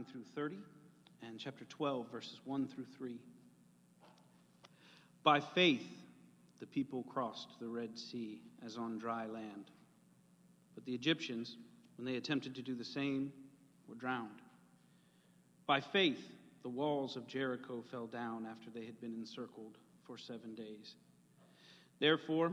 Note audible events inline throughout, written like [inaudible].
29 through 30, and chapter 12, verses 1 through 3. By faith, the people crossed the Red Sea as on dry land. But the Egyptians, when they attempted to do the same, were drowned. By faith, the walls of Jericho fell down after they had been encircled for seven days. Therefore,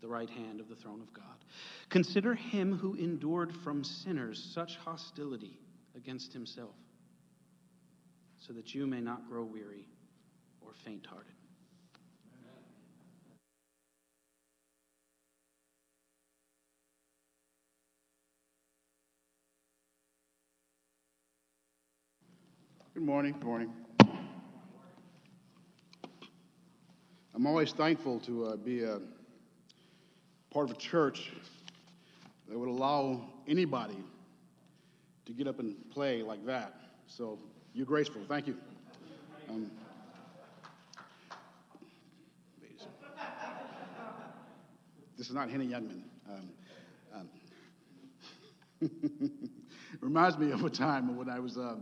the right hand of the throne of God. Consider him who endured from sinners such hostility against himself, so that you may not grow weary or faint hearted. Good morning. Good morning. I'm always thankful to uh, be a part of a church that would allow anybody to get up and play like that. So you're graceful. Thank you. Um, this is not Henny Youngman. Um, um, [laughs] reminds me of a time when I was, uh,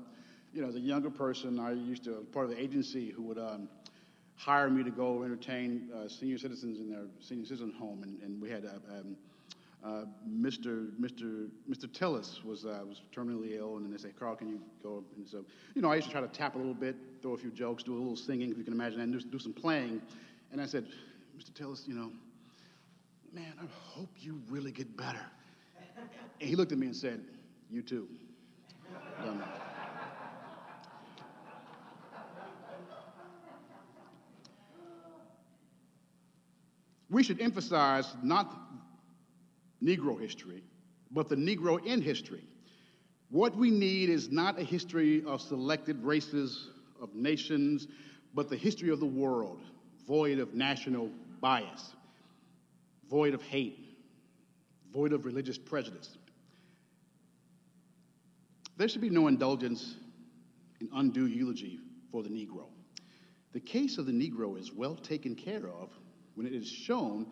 you know, as a younger person, I used to, part of the agency who would um, hire me to go entertain uh, senior citizens in their senior citizen home, and, and we had uh, um, uh, Mr. Mr. Mr. Tillis was uh, was terminally ill, and then they say, "Carl, can you go?" And so, you know, I used to try to tap a little bit, throw a few jokes, do a little singing, if you can imagine, and do, do some playing. And I said, "Mr. Tillis, you know, man, I hope you really get better." And he looked at me and said, "You too." We should emphasize not Negro history, but the Negro in history. What we need is not a history of selected races, of nations, but the history of the world, void of national bias, void of hate, void of religious prejudice. There should be no indulgence in undue eulogy for the Negro. The case of the Negro is well taken care of when it is shown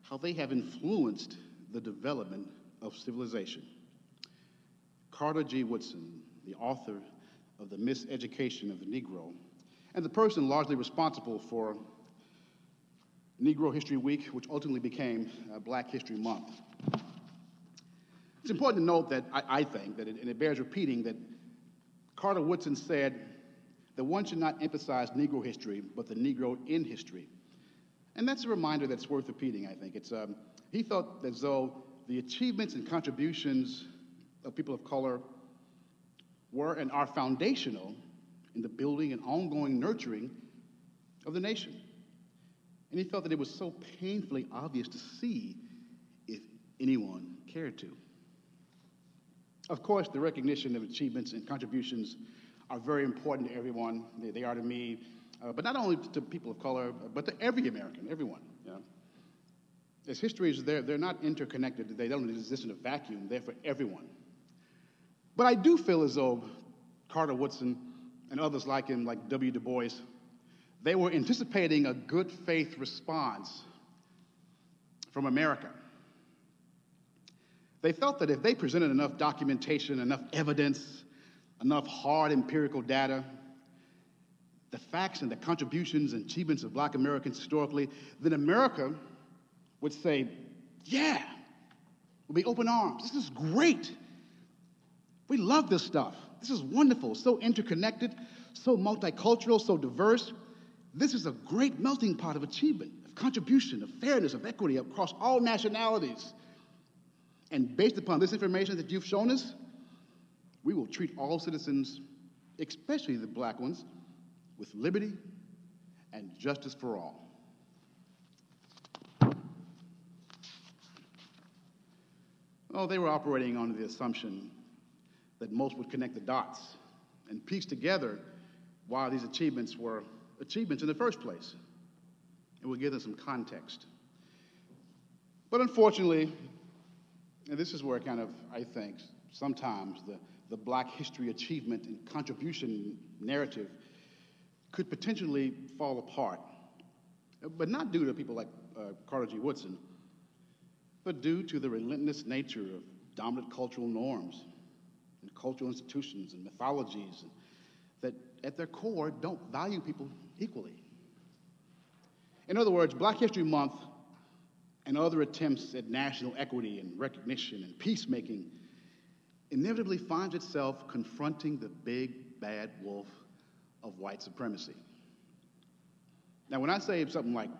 how they have influenced the development of civilization. Carter G. Woodson, the author of The Miseducation of the Negro, and the person largely responsible for Negro History Week, which ultimately became uh, Black History Month. It's important to note that I, I think that, it, and it bears repeating, that Carter Woodson said that one should not emphasize Negro history, but the Negro in history. And that's a reminder that's worth repeating, I think. It's, um, he felt as though the achievements and contributions of people of color were and are foundational in the building and ongoing nurturing of the nation. And he felt that it was so painfully obvious to see if anyone cared to. Of course, the recognition of achievements and contributions are very important to everyone. They, they are to me, uh, but not only to people of color, but to every American, everyone. You know? As histories, they're, they're not interconnected. They don't exist in a vacuum. They're for everyone. But I do feel as though Carter Woodson and others like him, like W. Du Bois, they were anticipating a good faith response from America. They felt that if they presented enough documentation, enough evidence, enough hard empirical data, the facts and the contributions and achievements of black Americans historically, then America would say, yeah, we'll be open arms. This is great. We love this stuff. This is wonderful, so interconnected, so multicultural, so diverse. This is a great melting pot of achievement, of contribution, of fairness, of equity across all nationalities. And based upon this information that you've shown us, we will treat all citizens, especially the black ones, with liberty and justice for all. Oh, they were operating under the assumption that most would connect the dots and piece together why these achievements were achievements in the first place. And we'll give them some context. But unfortunately, and this is where kind of, I think, sometimes the, the black history achievement and contribution narrative could potentially fall apart. But not due to people like uh, Carter G. Woodson, but due to the relentless nature of dominant cultural norms and cultural institutions and mythologies that at their core don't value people equally. In other words, Black History Month and other attempts at national equity and recognition and peacemaking inevitably finds itself confronting the big bad wolf of white supremacy. Now, when I say something like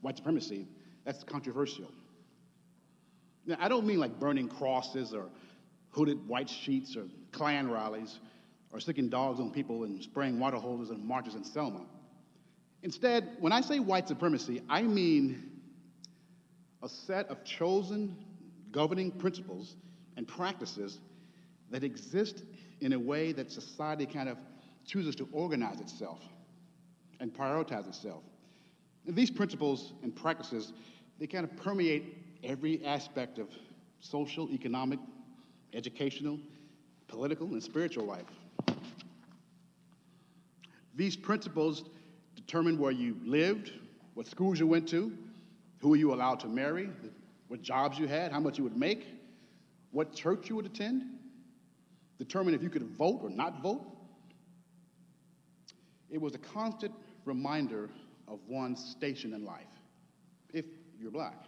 white supremacy, that's controversial. Now, I don't mean like burning crosses or hooded white sheets or Klan rallies or sticking dogs on people and spraying water hoses and marches in Selma. Instead, when I say white supremacy, I mean a set of chosen governing principles and practices that exist in a way that society kind of chooses to organize itself and prioritize itself. And these principles and practices, they kind of permeate every aspect of social, economic, educational, political, and spiritual life. These principles determine where you lived, what schools you went to, who you allowed to marry, what jobs you had, how much you would make, what church you would attend, determine if you could vote or not vote. It was a constant reminder of one's station in life, if you're black.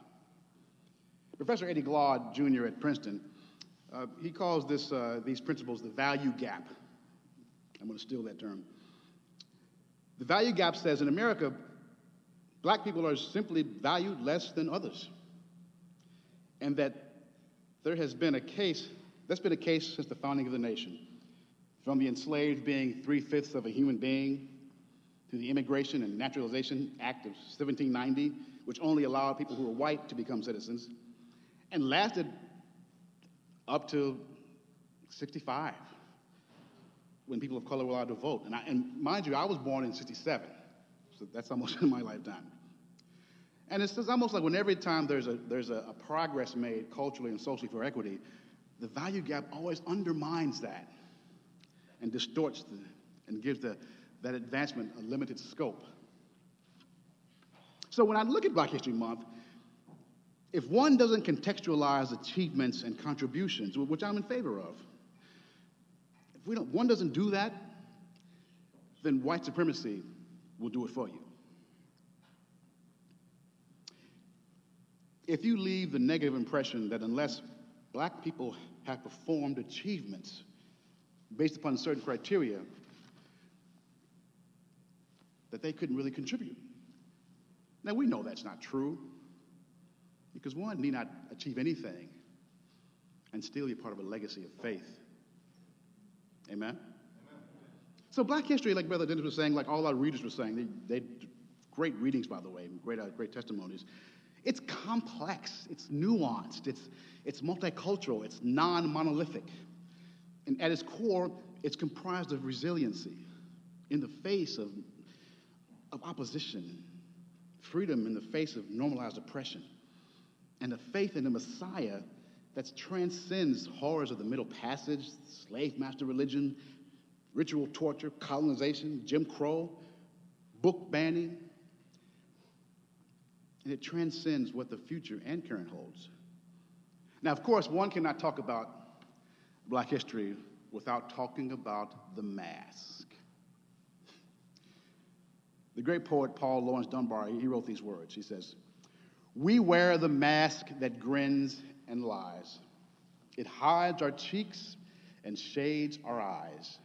Professor Eddie Glaude Jr. at Princeton uh, he calls this, uh, these principles the value gap. I'm going to steal that term. The value gap says in America, black people are simply valued less than others. And that there has been a case, that's been a case since the founding of the nation. From the enslaved being three fifths of a human being, to the Immigration and Naturalization Act of 1790, which only allowed people who were white to become citizens, and lasted up to 65 when people of color were allowed to vote. And, I, and mind you, I was born in 67, so that's almost [laughs] in my lifetime. And it's, almost like when every time there's, a, there's a, a progress made culturally and socially for equity, the value gap always undermines that and distorts the, and gives the, that advancement a limited scope. So when I look at Black History Month, if one doesn't contextualize achievements and contributions, which I'm in favor of, if we don't, one doesn't do that, then white supremacy will do it for you. If you leave the negative impression that unless black people have performed achievements based upon certain criteria, that they couldn't really contribute. Now, we know that's not true because one need not achieve anything and still be part of a legacy of faith. Amen? Amen. So, Black history, like Brother Dennis was saying, like all our readers were saying, they, they great readings, by the way, great, uh, great testimonies. It's complex, it's nuanced, it's, it's multicultural, it's non monolithic. And at its core, it's comprised of resiliency in the face of, of opposition, freedom in the face of normalized oppression, and a faith in the Messiah that transcends horrors of the Middle Passage, slave master religion, ritual torture, colonization, Jim Crow, book banning. And it transcends what the future and current holds. Now, of course, one cannot talk about black history without talking about the mask. The great poet Paul Laurence Dunbar, he wrote these words. He says, We wear the mask that grins and lies. It hides our cheeks and shades our eyes.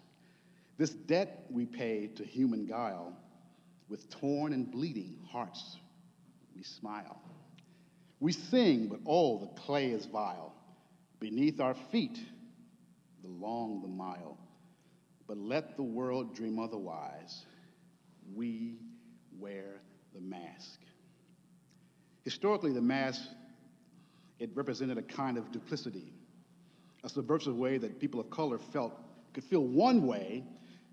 This debt we pay to human guile, with torn and bleeding hearts we smile. We sing, but all the clay is vile. Beneath our feet, the long the mile. But let the world dream otherwise. We wear the mask. Historically, the mask it represented a kind of duplicity, a subversive way that people of color felt could feel one way,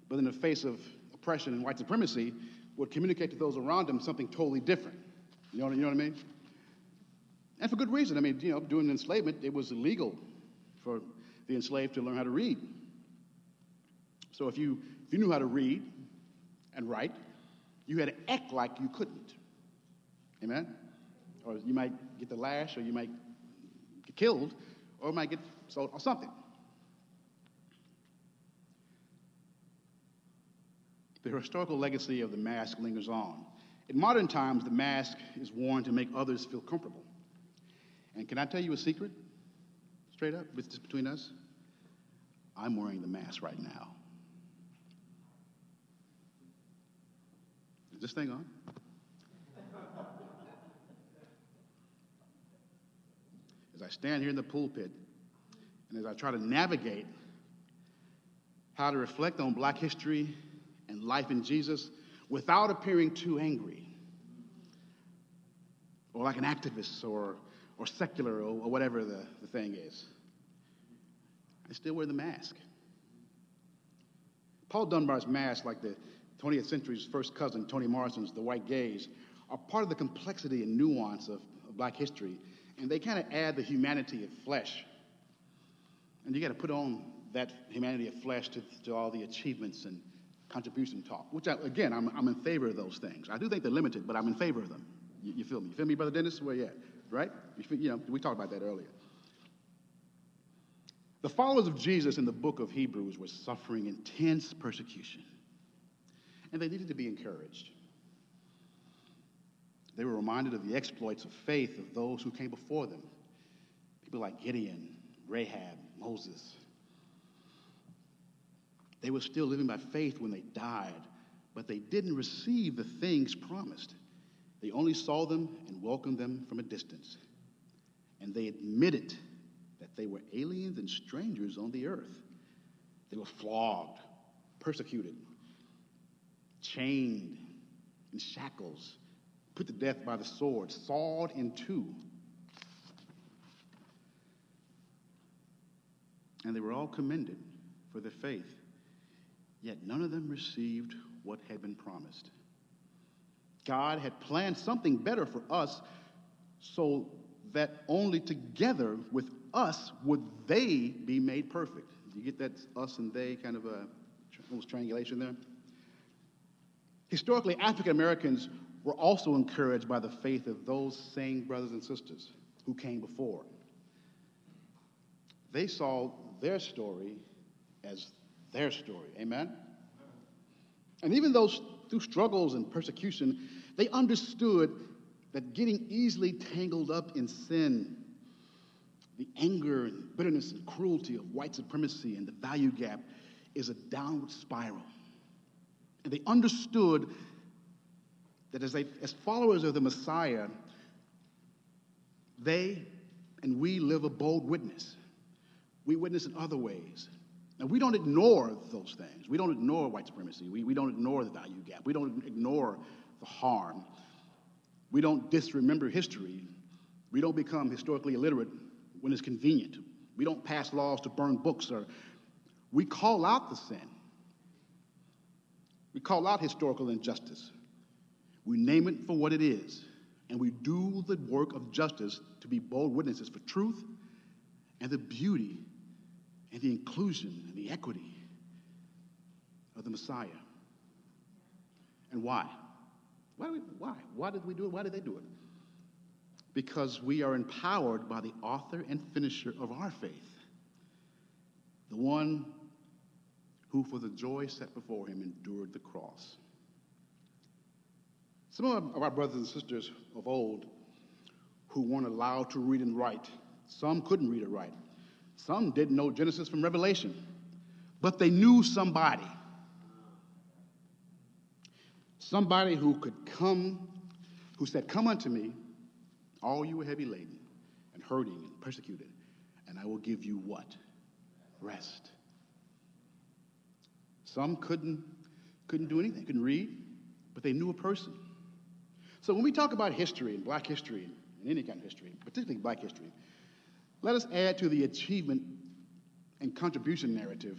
but in the face of oppression and white supremacy, would communicate to those around them something totally different. You know, you know what I mean? And for good reason. I mean, you know, during enslavement, it was illegal for the enslaved to learn how to read. So if you, if you knew how to read and write, you had to act like you couldn't. Amen? Or you might get the lash, or you might get killed, or might get sold, or something. The historical legacy of the mask lingers on. In modern times, the mask is worn to make others feel comfortable. And can I tell you a secret? Straight up, between us? I'm wearing the mask right now. This thing on? as I stand here in the pulpit and as I try to navigate how to reflect on black history and life in Jesus without appearing too angry or like an activist or, or secular or, or whatever the, the thing is. I still wear the mask. Paul Dunbar's mask, like the 20th century's first cousin, Toni Morrison's The White Gaze, are part of the complexity and nuance of, of black history, and they kind of add the humanity of flesh. And you got to put on that humanity of flesh to, to all the achievements and contribution talk, which, I, again, I'm, I'm in favor of those things. I do think they're limited, but I'm in favor of them. You, you feel me? You feel me, Brother Dennis? Where you at? Right? You, feel, you know, we talked about that earlier. The followers of Jesus in the book of Hebrews were suffering intense persecution, and they needed to be encouraged. They were reminded of the exploits of faith of those who came before them people like Gideon, Rahab, Moses. They were still living by faith when they died, but they didn't receive the things promised. They only saw them and welcomed them from a distance. And they admitted that they were aliens and strangers on the earth. They were flogged, persecuted, chained in shackles, put to death by the sword, sawed in two. And they were all commended for their faith. Yet none of them received what had been promised. God had planned something better for us so that only together with us would they be made perfect. You get that us and they kind of a almost triangulation there? Historically, African Americans were also encouraged by the faith of those same brothers and sisters who came before. They saw their story as their story. Amen? And even those through struggles and persecution, they understood that getting easily tangled up in sin, the anger and bitterness and cruelty of white supremacy and the value gap is a downward spiral. And they understood that as, they, as followers of the Messiah, they and we live a bold witness. We witness in other ways. And we don't ignore those things. We don't ignore white supremacy. We, we don't ignore the value gap. We don't ignore the harm. We don't disremember history. We don't become historically illiterate when it's convenient. We don't pass laws to burn books or we call out the sin. We call out historical injustice. We name it for what it is. And we do the work of justice to be bold witnesses for truth and the beauty and the inclusion and the equity of the Messiah. And why? Why, we, why? Why did we do it? Why did they do it? Because we are empowered by the author and finisher of our faith, the one who, for the joy set before him, endured the cross. Some of our brothers and sisters of old who weren't allowed to read and write, some couldn't read or write, some didn't know Genesis from Revelation, but they knew somebody. Somebody who could come, who said, Come unto me, all you are heavy laden and hurting and persecuted, and I will give you what? Rest. Some couldn't, couldn't do anything, couldn't read, but they knew a person. So when we talk about history and black history and any kind of history, particularly black history, let us add to the achievement and contribution narrative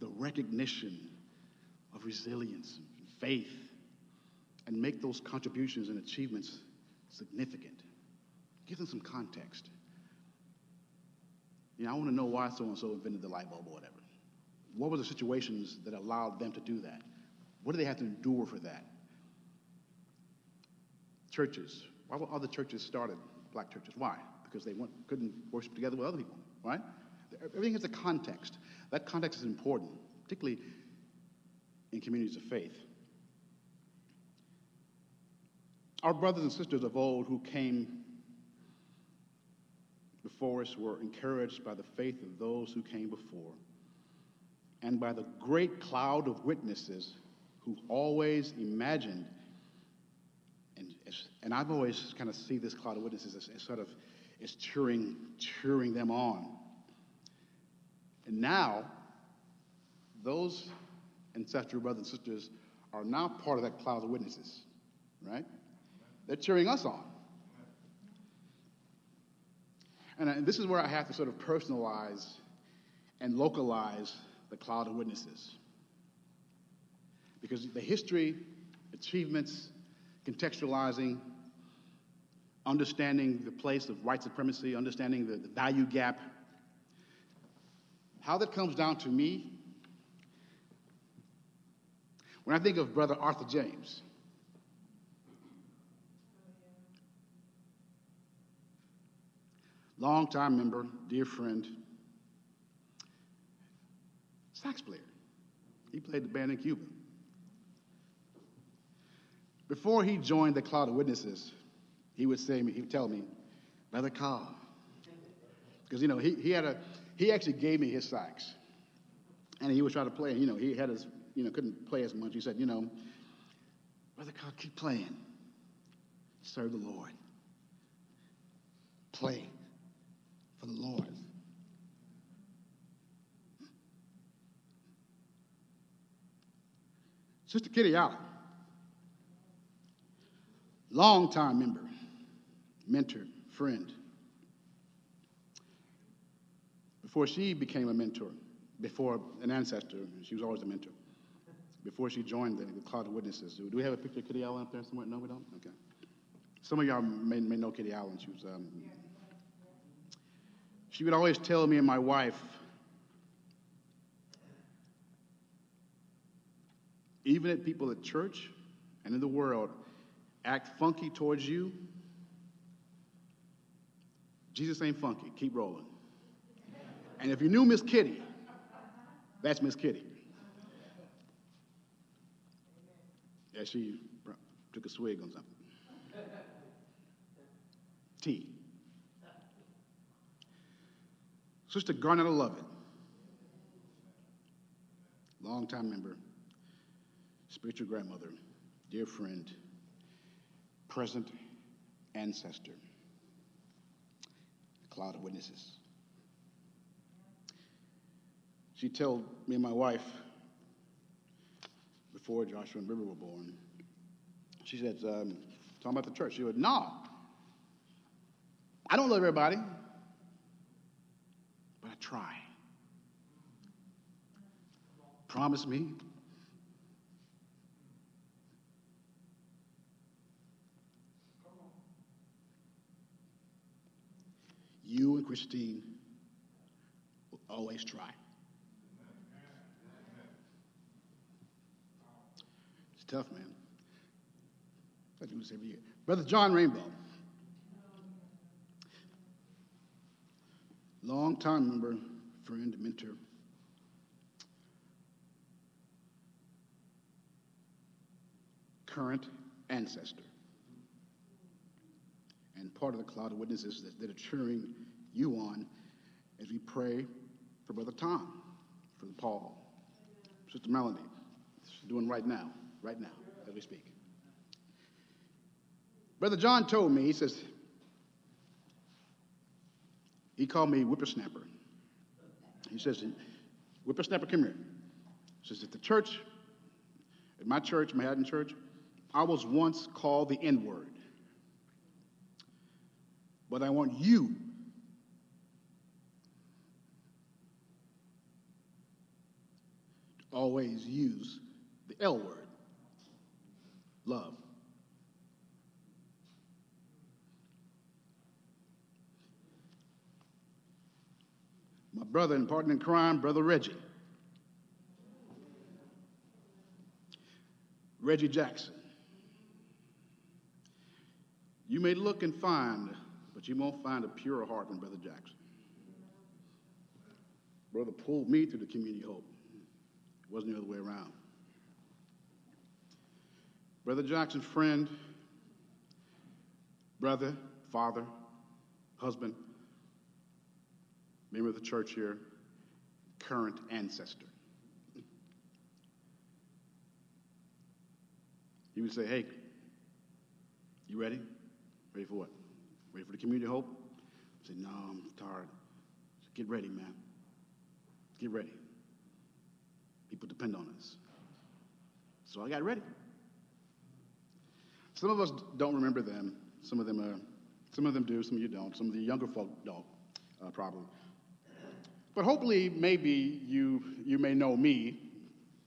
the recognition of resilience and faith and make those contributions and achievements significant. Give them some context. You know, I want to know why so and so invented the light bulb or whatever. What were the situations that allowed them to do that? What do they have to endure for that? Churches. Why were other churches started, black churches? Why? because they couldn't worship together with other people, right? Everything has a context. That context is important, particularly in communities of faith. Our brothers and sisters of old who came before us were encouraged by the faith of those who came before and by the great cloud of witnesses who always imagined and, and I've always kind of see this cloud of witnesses as, as sort of is cheering, cheering them on. And now, those ancestral brothers and sisters are now part of that cloud of witnesses, right? They're cheering us on. And this is where I have to sort of personalize and localize the cloud of witnesses. Because the history, achievements, contextualizing, understanding the place of white supremacy, understanding the, the value gap. How that comes down to me, when I think of Brother Arthur James, longtime member, dear friend, sax player. He played the band in Cuba. Before he joined the cloud of witnesses, he would say, he would tell me, Brother Carl, because you know he, he had a he actually gave me his sax, and he was trying to play. You know he had his you know couldn't play as much. He said, you know, Brother Carl, keep playing, serve the Lord, play for the Lord. Sister Kitty Allen, longtime member mentor, friend. Before she became a mentor, before an ancestor, she was always a mentor. Before she joined the, the cloud of witnesses. Do we have a picture of Kitty Allen up there somewhere? No, we don't? Okay. Some of y'all may, may know Kitty Allen. She was, um, she would always tell me and my wife, even if people at church and in the world act funky towards you, Jesus ain't funky. Keep rolling. And if you knew Miss Kitty, That's Miss Kitty. Yeah, she took a swig on something. Tea. Sister Garnetta Lovett, longtime member, spiritual grandmother, dear friend, present ancestor, cloud of witnesses. She told me and my wife before Joshua and River were born, she said, um, talking about the church, she said, no, I don't love everybody, but I try. Promise me. You and Christine will always try. It's tough, man. I do this every year. Brother John Rainbow. Long-time member, friend, mentor. Current ancestor. And part of the cloud of witnesses that, that are cheering you on as we pray for Brother Tom, for Paul, Sister Melanie. She's doing right now, right now, as we speak. Brother John told me, he says, he called me whippersnapper. He says, whippersnapper, come here. He says, at the church, at my church, Manhattan Church, I was once called the N word. But I want you always use the L word love. my brother and partner in crime, Brother Reggie. Reggie Jackson. You may look and find, but you won't find a purer heart than Brother Jackson. Brother pulled me through the community hope. It wasn't the other way around. Brother Jackson's friend, brother, father, husband, member of the church here, current ancestor. He would say, Hey, you ready? Ready for what? Ready for the community hope? I said, No, I'm tired. Get ready, man. Get ready. People depend on us. So I got ready. Some of us don't remember them. Some of them are, some of them do, some of you don't. Some of the younger folk don't, uh, probably. But hopefully, maybe you, you may know me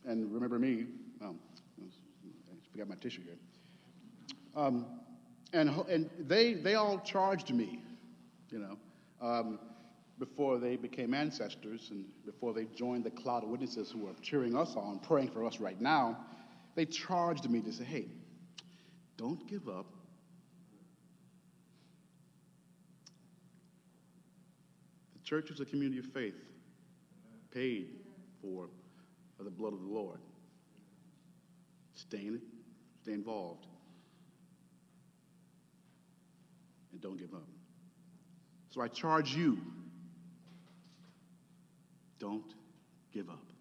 and remember me. Oh, I forgot my tissue here. Um, and and they, they all charged me, you know, um, before they became ancestors and before they joined the cloud of witnesses who are cheering us on, praying for us right now. They charged me to say, hey, don't give up. The church is a community of faith paid for by the blood of the Lord. Stay in it, stay involved, and don't give up. So I charge you don't give up.